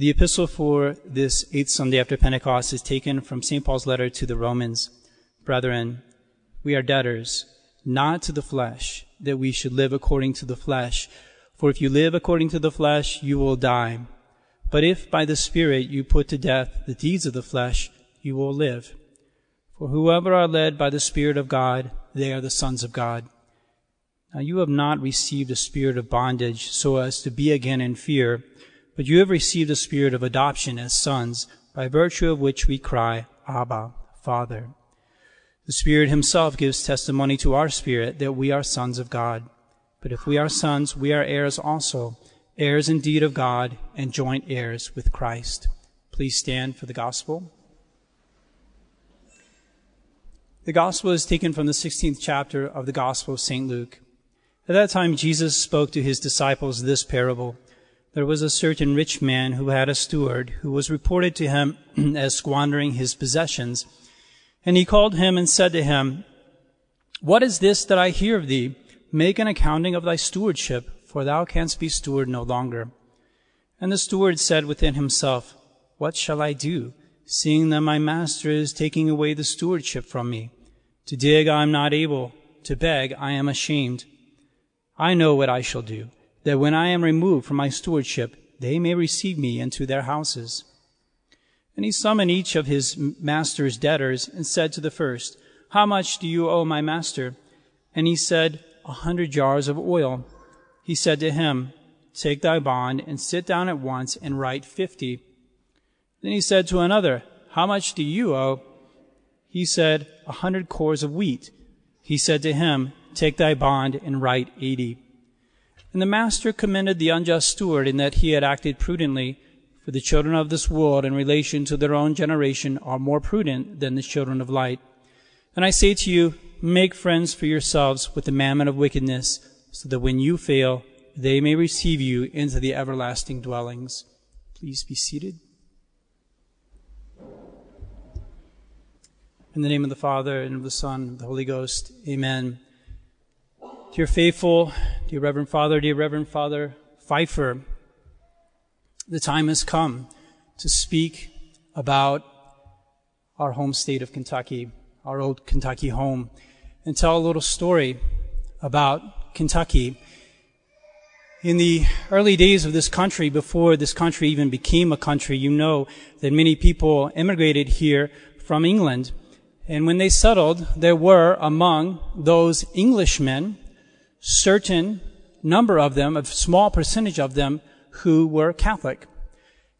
The epistle for this eighth Sunday after Pentecost is taken from St. Paul's letter to the Romans. Brethren, we are debtors, not to the flesh, that we should live according to the flesh. For if you live according to the flesh, you will die. But if by the Spirit you put to death the deeds of the flesh, you will live. For whoever are led by the Spirit of God, they are the sons of God. Now you have not received a spirit of bondage so as to be again in fear, but you have received a spirit of adoption as sons, by virtue of which we cry, Abba, Father. The Spirit Himself gives testimony to our spirit that we are sons of God. But if we are sons, we are heirs also, heirs indeed of God, and joint heirs with Christ. Please stand for the gospel. The gospel is taken from the 16th chapter of the Gospel of St. Luke. At that time, Jesus spoke to his disciples this parable. There was a certain rich man who had a steward who was reported to him as squandering his possessions. And he called him and said to him, What is this that I hear of thee? Make an accounting of thy stewardship, for thou canst be steward no longer. And the steward said within himself, What shall I do, seeing that my master is taking away the stewardship from me? To dig I am not able, to beg I am ashamed. I know what I shall do, that when I am removed from my stewardship, they may receive me into their houses. And he summoned each of his master's debtors and said to the first, How much do you owe my master? And he said, A hundred jars of oil. He said to him, Take thy bond and sit down at once and write fifty. Then he said to another, How much do you owe? He said, A hundred cores of wheat. He said to him, Take thy bond and write eighty. And the master commended the unjust steward in that he had acted prudently. For the children of this world in relation to their own generation are more prudent than the children of light. And I say to you, make friends for yourselves with the mammon of wickedness, so that when you fail, they may receive you into the everlasting dwellings. Please be seated. In the name of the Father, and of the Son, and of the Holy Ghost, amen. Dear faithful, dear Reverend Father, dear Reverend Father Pfeiffer, the time has come to speak about our home state of Kentucky, our old Kentucky home, and tell a little story about Kentucky. In the early days of this country, before this country even became a country, you know that many people immigrated here from England. And when they settled, there were among those Englishmen certain number of them, a small percentage of them, who were Catholic.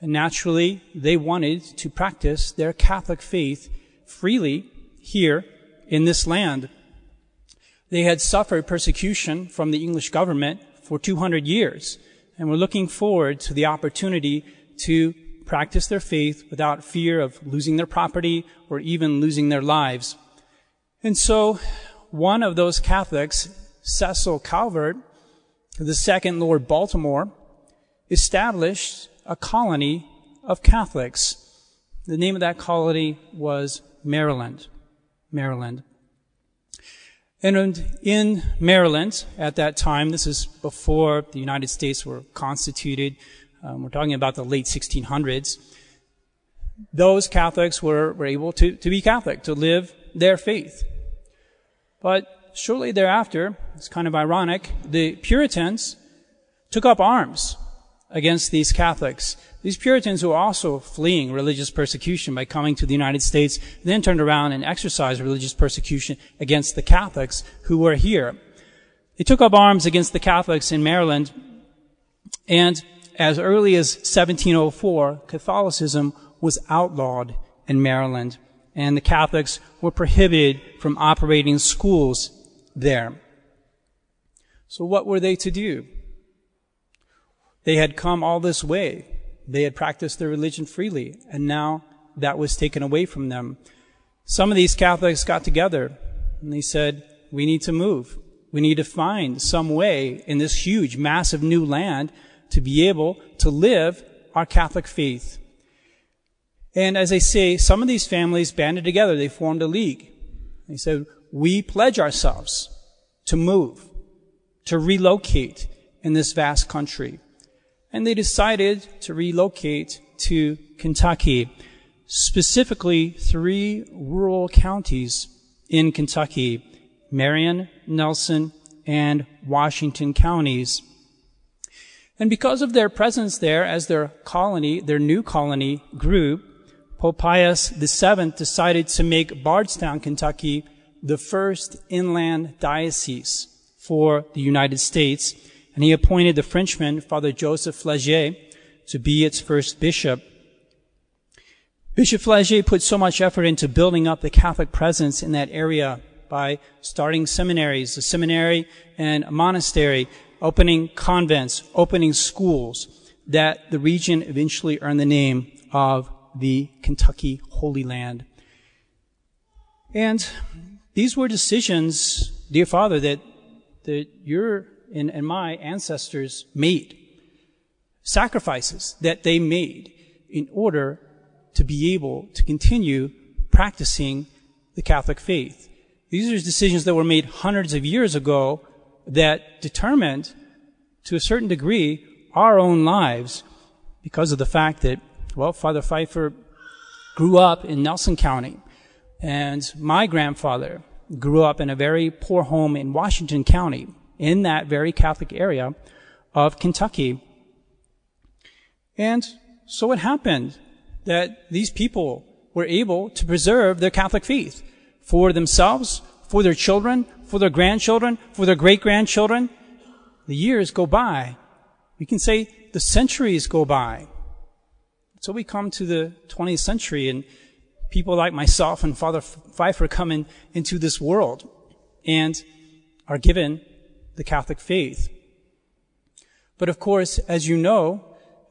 And naturally, they wanted to practice their Catholic faith freely here in this land. They had suffered persecution from the English government for 200 years and were looking forward to the opportunity to practice their faith without fear of losing their property or even losing their lives. And so one of those Catholics, Cecil Calvert, the second Lord Baltimore, established a colony of Catholics. The name of that colony was Maryland. Maryland. And in Maryland at that time, this is before the United States were constituted, um, we're talking about the late 1600s, those Catholics were, were able to, to be Catholic, to live their faith. But shortly thereafter, it's kind of ironic, the Puritans took up arms against these Catholics. These Puritans who were also fleeing religious persecution by coming to the United States, then turned around and exercised religious persecution against the Catholics who were here. They took up arms against the Catholics in Maryland, and as early as 1704, Catholicism was outlawed in Maryland, and the Catholics were prohibited from operating schools there. So what were they to do? They had come all this way. They had practiced their religion freely, and now that was taken away from them. Some of these Catholics got together and they said, we need to move. We need to find some way in this huge, massive new land to be able to live our Catholic faith. And as I say, some of these families banded together. They formed a league. They said, we pledge ourselves to move, to relocate in this vast country. And they decided to relocate to Kentucky, specifically three rural counties in Kentucky, Marion, Nelson, and Washington counties. And because of their presence there as their colony, their new colony grew, Pope Pius VII decided to make Bardstown, Kentucky, the first inland diocese for the United States. And he appointed the Frenchman, Father Joseph Flaget, to be its first bishop. Bishop Flaget put so much effort into building up the Catholic presence in that area by starting seminaries, a seminary and a monastery, opening convents, opening schools, that the region eventually earned the name of the Kentucky Holy Land. And these were decisions, dear Father, that, that your and, and my ancestors made. Sacrifices that they made in order to be able to continue practicing the Catholic faith. These are decisions that were made hundreds of years ago that determined, to a certain degree, our own lives because of the fact that, well, Father Pfeiffer grew up in Nelson County, and my grandfather grew up in a very poor home in Washington County, in that very Catholic area of Kentucky. And so it happened that these people were able to preserve their Catholic faith for themselves, for their children, for their grandchildren, for their great grandchildren. The years go by. We can say the centuries go by. So we come to the 20th century and people like myself and Father Pfeiffer come in, into this world and are given the Catholic faith. But of course, as you know,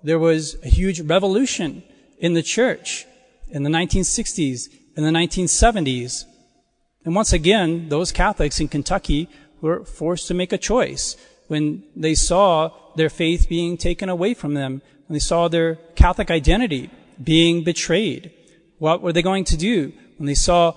there was a huge revolution in the church in the 1960s and the 1970s. And once again, those Catholics in Kentucky were forced to make a choice when they saw their faith being taken away from them, when they saw their Catholic identity being betrayed. What were they going to do when they saw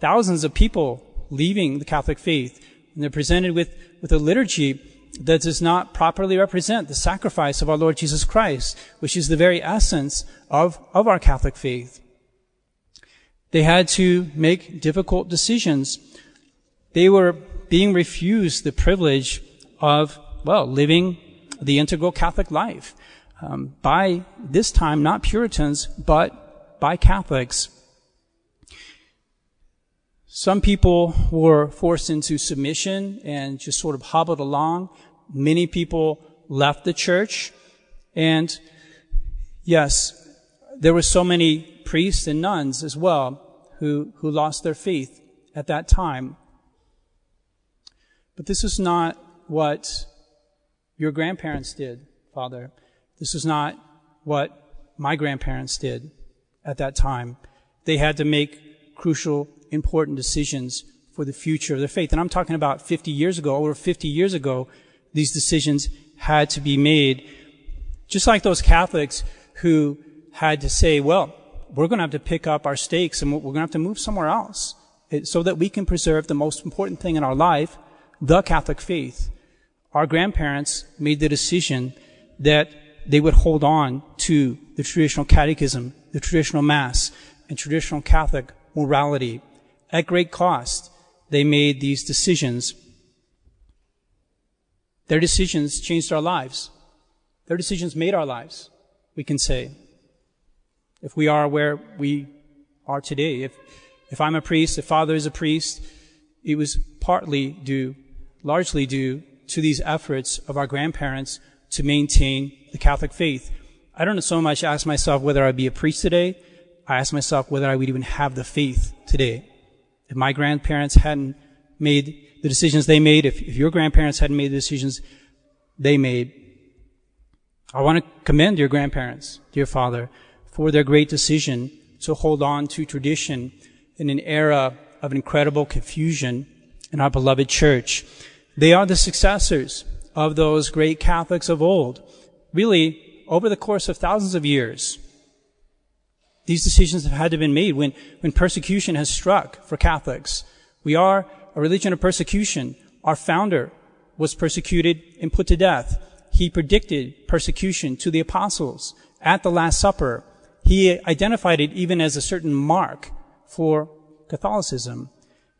thousands of people leaving the Catholic faith and they're presented with, with a liturgy that does not properly represent the sacrifice of our Lord Jesus Christ, which is the very essence of, of our Catholic faith. They had to make difficult decisions. They were being refused the privilege of, well, living the integral Catholic life um, by this time not Puritans, but by Catholics. Some people were forced into submission and just sort of hobbled along. Many people left the church. And yes, there were so many priests and nuns as well who, who lost their faith at that time. But this is not what your grandparents did, Father. This is not what my grandparents did at that time. They had to make crucial, important decisions for the future of their faith. And I'm talking about 50 years ago, over 50 years ago, these decisions had to be made. Just like those Catholics who had to say, well, we're going to have to pick up our stakes and we're going to have to move somewhere else so that we can preserve the most important thing in our life, the Catholic faith. Our grandparents made the decision that they would hold on to the traditional catechism, the traditional mass, and traditional Catholic morality. At great cost, they made these decisions. Their decisions changed our lives. Their decisions made our lives, we can say. If we are where we are today, if, if I'm a priest, if Father is a priest, it was partly due, largely due to these efforts of our grandparents to maintain the Catholic faith. I don't so much ask myself whether I'd be a priest today. I ask myself whether I would even have the faith today. If my grandparents hadn't made the decisions they made, if, if your grandparents hadn't made the decisions they made, I want to commend your grandparents, dear Father, for their great decision to hold on to tradition in an era of incredible confusion in our beloved church. They are the successors of those great Catholics of old. Really, over the course of thousands of years, these decisions have had to be made when, when persecution has struck for Catholics. We are a religion of persecution. Our founder was persecuted and put to death. He predicted persecution to the apostles at the Last Supper he identified it even as a certain mark for Catholicism.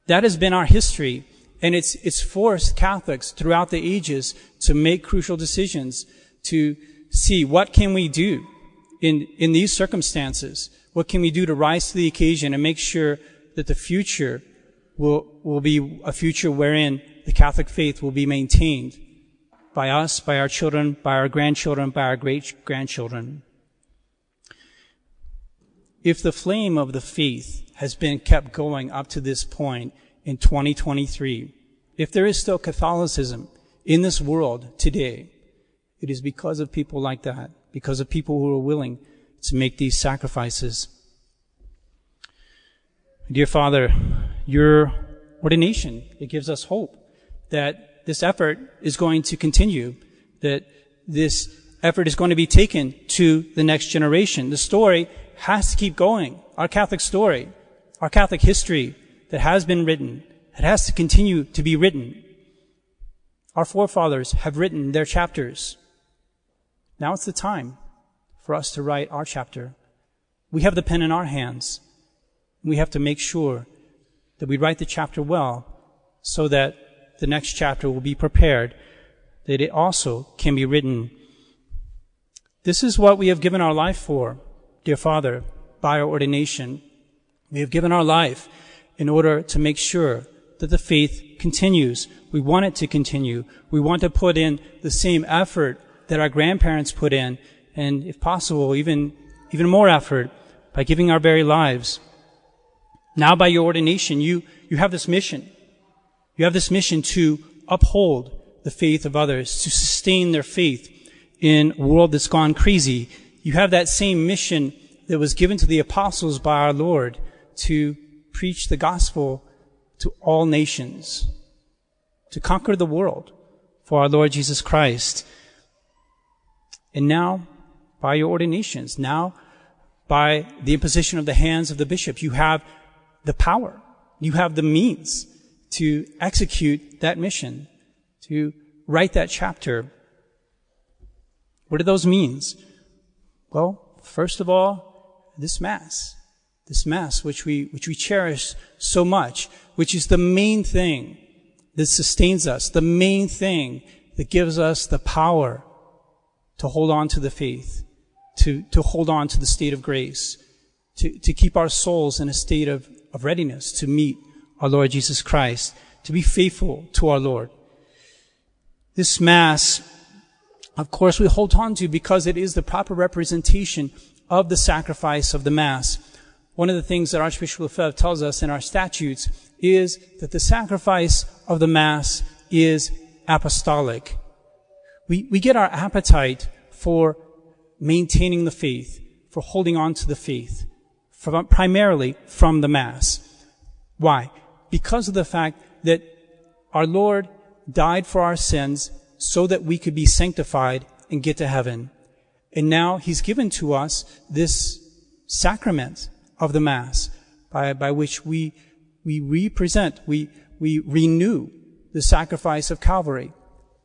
That has been our history, and it's, it's forced Catholics throughout the ages to make crucial decisions, to see what can we do in, in these circumstances? What can we do to rise to the occasion and make sure that the future will, will be a future wherein the Catholic faith will be maintained by us, by our children, by our grandchildren, by our great grandchildren. If the flame of the faith has been kept going up to this point in 2023, if there is still Catholicism in this world today, it is because of people like that, because of people who are willing to make these sacrifices. Dear Father, your ordination, it gives us hope that this effort is going to continue, that this effort is going to be taken to the next generation. The story has to keep going. Our Catholic story, our Catholic history that has been written, it has to continue to be written. Our forefathers have written their chapters. Now it's the time for us to write our chapter. We have the pen in our hands. We have to make sure that we write the chapter well so that the next chapter will be prepared, that it also can be written. This is what we have given our life for, dear Father, by our ordination. We have given our life in order to make sure that the faith continues. We want it to continue. We want to put in the same effort that our grandparents put in, and if possible, even, even more effort by giving our very lives. Now by your ordination, you, you have this mission. You have this mission to uphold the faith of others, to sustain their faith in a world that's gone crazy. You have that same mission that was given to the apostles by our Lord to preach the gospel to all nations, to conquer the world for our Lord Jesus Christ. And now, by your ordinations, now by the imposition of the hands of the bishop, you have the power, you have the means to execute that mission, to write that chapter. What are those means? Well, first of all, this Mass. This Mass, which we, which we cherish so much, which is the main thing that sustains us, the main thing that gives us the power to hold on to the faith, to, to hold on to the state of grace, to, to keep our souls in a state of, of readiness to meet our Lord Jesus Christ, to be faithful to our Lord. This Mass, of course, we hold on to because it is the proper representation of the sacrifice of the Mass. One of the things that Archbishop Lefebvre tells us in our statutes is that the sacrifice of the Mass is apostolic. We, we get our appetite for maintaining the faith, for holding on to the faith, from, primarily from the Mass. Why? because of the fact that our Lord died for our sins so that we could be sanctified and get to heaven. And now he's given to us this sacrament of the Mass by, by which we, we represent, we, we renew the sacrifice of Calvary.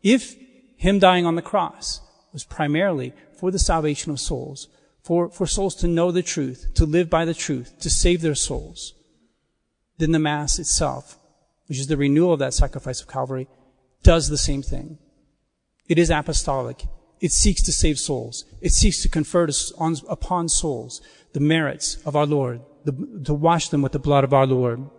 If him dying on the cross was primarily for the salvation of souls, for, for souls to know the truth, to live by the truth, to save their souls, then the Mass itself, which is the renewal of that sacrifice of Calvary, does the same thing. It is apostolic. It seeks to save souls. It seeks to confer on, upon souls the merits of our Lord, the, to wash them with the blood of our Lord.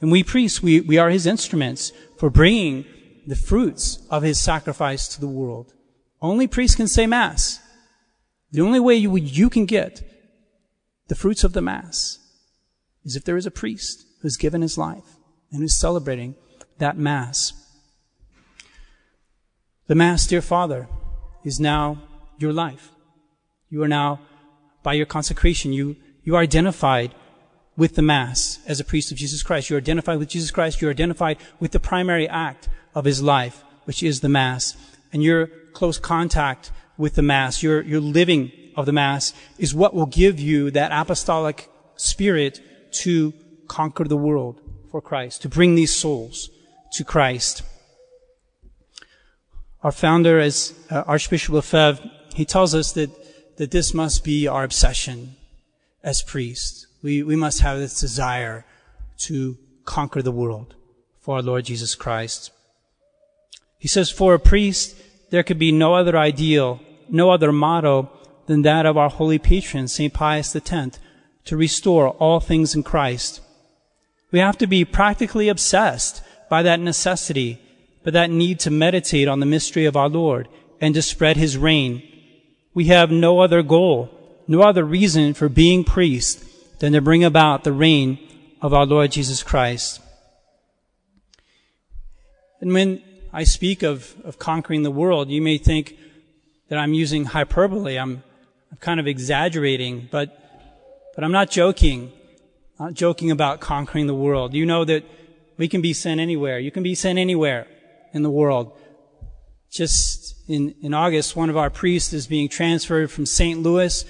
And we priests, we, we are his instruments for bringing the fruits of his sacrifice to the world. Only priests can say Mass. The only way you, you can get the fruits of the Mass is if there is a priest who's given his life and who's celebrating that Mass. The Mass, dear Father, is now your life. You are now, by your consecration, you, you are identified with the Mass as a priest of Jesus Christ. You're identified with Jesus Christ. You're identified with the primary act of his life, which is the Mass. And your close contact with the Mass, your, your living of the Mass, is what will give you that apostolic spirit to conquer the world for Christ, to bring these souls to Christ. Our founder, as uh, Archbishop Lefebvre, he tells us that, that this must be our obsession as priests. We, we must have this desire to conquer the world for our Lord Jesus Christ. He says, for a priest, there could be no other ideal, no other motto than that of our holy patron, St. Pius X, to restore all things in Christ. We have to be practically obsessed by that necessity, by that need to meditate on the mystery of our Lord and to spread his reign. We have no other goal, no other reason for being priests than to bring about the reign of our Lord Jesus Christ. And when I speak of, of conquering the world, you may think that I'm using hyperbole. I'm, I'm kind of exaggerating, but, but I'm not joking. I'm not joking about conquering the world. You know that we can be sent anywhere. You can be sent anywhere in the world. Just in, in August, one of our priests is being transferred from St. Louis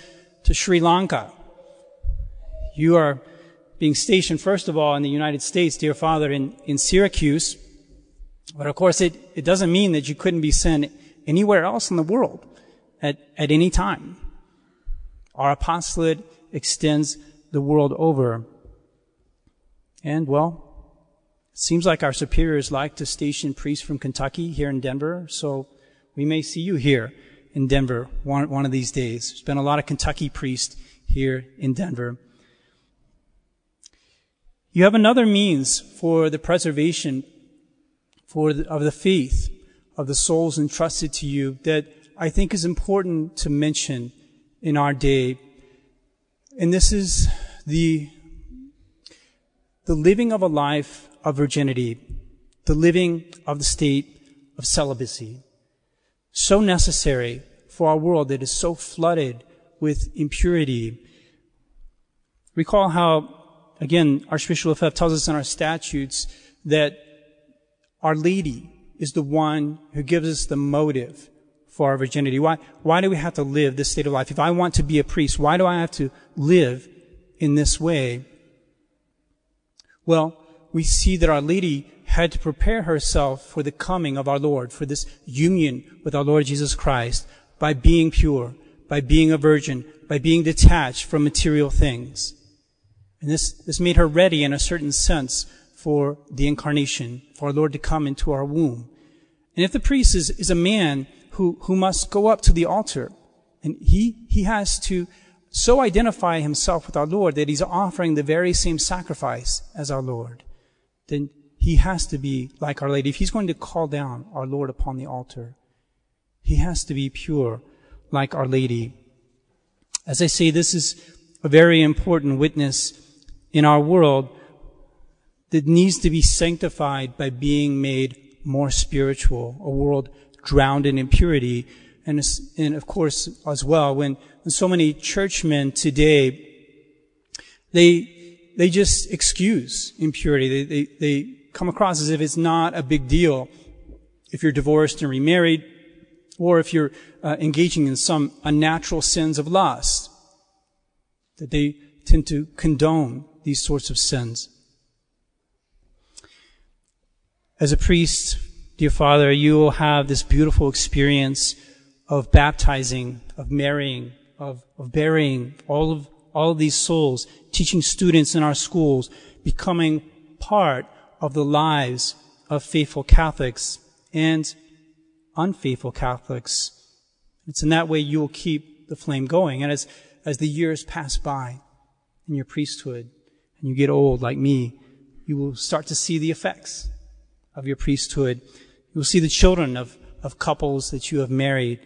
to Sri Lanka. You are being stationed, first of all, in the United States, dear Father, in, in Syracuse. But of course, it, it doesn't mean that you couldn't be sent anywhere else in the world at, at any time. Our apostolate extends the world over. And well, it seems like our superiors like to station priests from Kentucky here in Denver, so we may see you here in Denver one, one of these days. There's been a lot of Kentucky priests here in Denver. You have another means for the preservation for the, of the faith of the souls entrusted to you that I think is important to mention in our day. And this is the, the living of a life of virginity, the living of the state of celibacy. So necessary for our world that is so flooded with impurity. Recall how Again, Archbishop Lefebvre tells us in our statutes that Our Lady is the one who gives us the motive for our virginity. Why, why do we have to live this state of life? If I want to be a priest, why do I have to live in this way? Well, we see that Our Lady had to prepare herself for the coming of our Lord, for this union with our Lord Jesus Christ by being pure, by being a virgin, by being detached from material things. And this, this made her ready in a certain sense for the incarnation, for our Lord to come into our womb. And if the priest is, is a man who, who must go up to the altar, and he, he has to so identify himself with our Lord that he's offering the very same sacrifice as our Lord, then he has to be like Our Lady. If he's going to call down our Lord upon the altar, he has to be pure like Our Lady. As I say, this is a very important witness in our world that needs to be sanctified by being made more spiritual, a world drowned in impurity. And, and of course, as well, when, when so many churchmen today, they, they just excuse impurity. They, they, they come across as if it's not a big deal if you're divorced and remarried, or if you're uh, engaging in some unnatural sins of lust. That they tend to condone these sorts of sins. As a priest, dear Father, you will have this beautiful experience of baptizing, of marrying, of, of burying all of, all of these souls, teaching students in our schools, becoming part of the lives of faithful Catholics and unfaithful Catholics. It's in that way you will keep the flame going. And as, as the years pass by in your priesthood, and you get old like me, you will start to see the effects of your priesthood. You will see the children of, of couples that you have married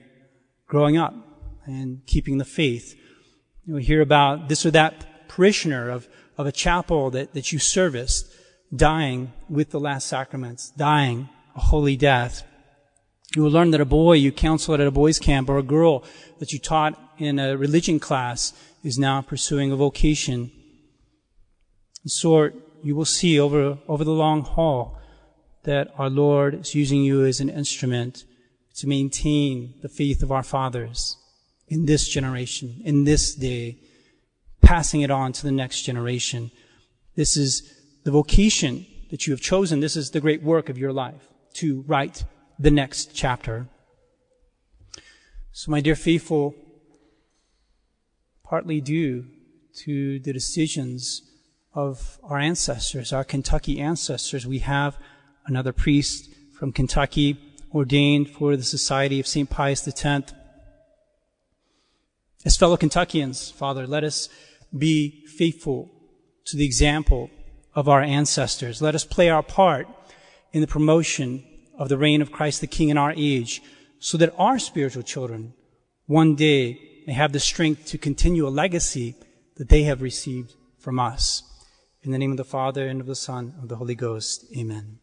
growing up and keeping the faith. You will hear about this or that parishioner of, of a chapel that, that you serviced dying with the last sacraments, dying a holy death. You will learn that a boy you counseled at a boys' camp or a girl that you taught in a religion class is now pursuing a vocation in short, you will see over, over the long haul that our Lord is using you as an instrument to maintain the faith of our fathers in this generation, in this day, passing it on to the next generation. This is the vocation that you have chosen. This is the great work of your life to write the next chapter. So, my dear faithful, partly due to the decisions of our ancestors, our Kentucky ancestors. We have another priest from Kentucky ordained for the Society of St. Pius X. As fellow Kentuckians, Father, let us be faithful to the example of our ancestors. Let us play our part in the promotion of the reign of Christ the King in our age so that our spiritual children one day may have the strength to continue a legacy that they have received from us. In the name of the Father and of the Son and of the Holy Ghost. Amen.